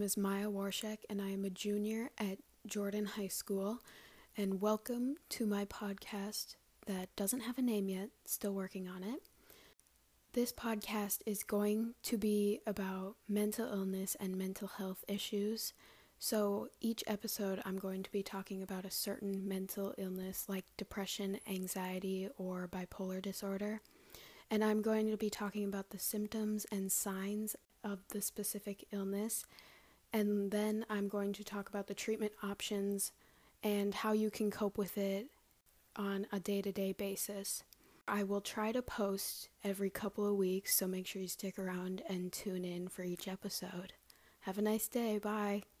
is Maya Warshek, and I am a junior at Jordan High School. And welcome to my podcast that doesn't have a name yet, still working on it. This podcast is going to be about mental illness and mental health issues. So, each episode, I'm going to be talking about a certain mental illness like depression, anxiety, or bipolar disorder. And I'm going to be talking about the symptoms and signs of the specific illness. And then I'm going to talk about the treatment options and how you can cope with it on a day to day basis. I will try to post every couple of weeks, so make sure you stick around and tune in for each episode. Have a nice day. Bye.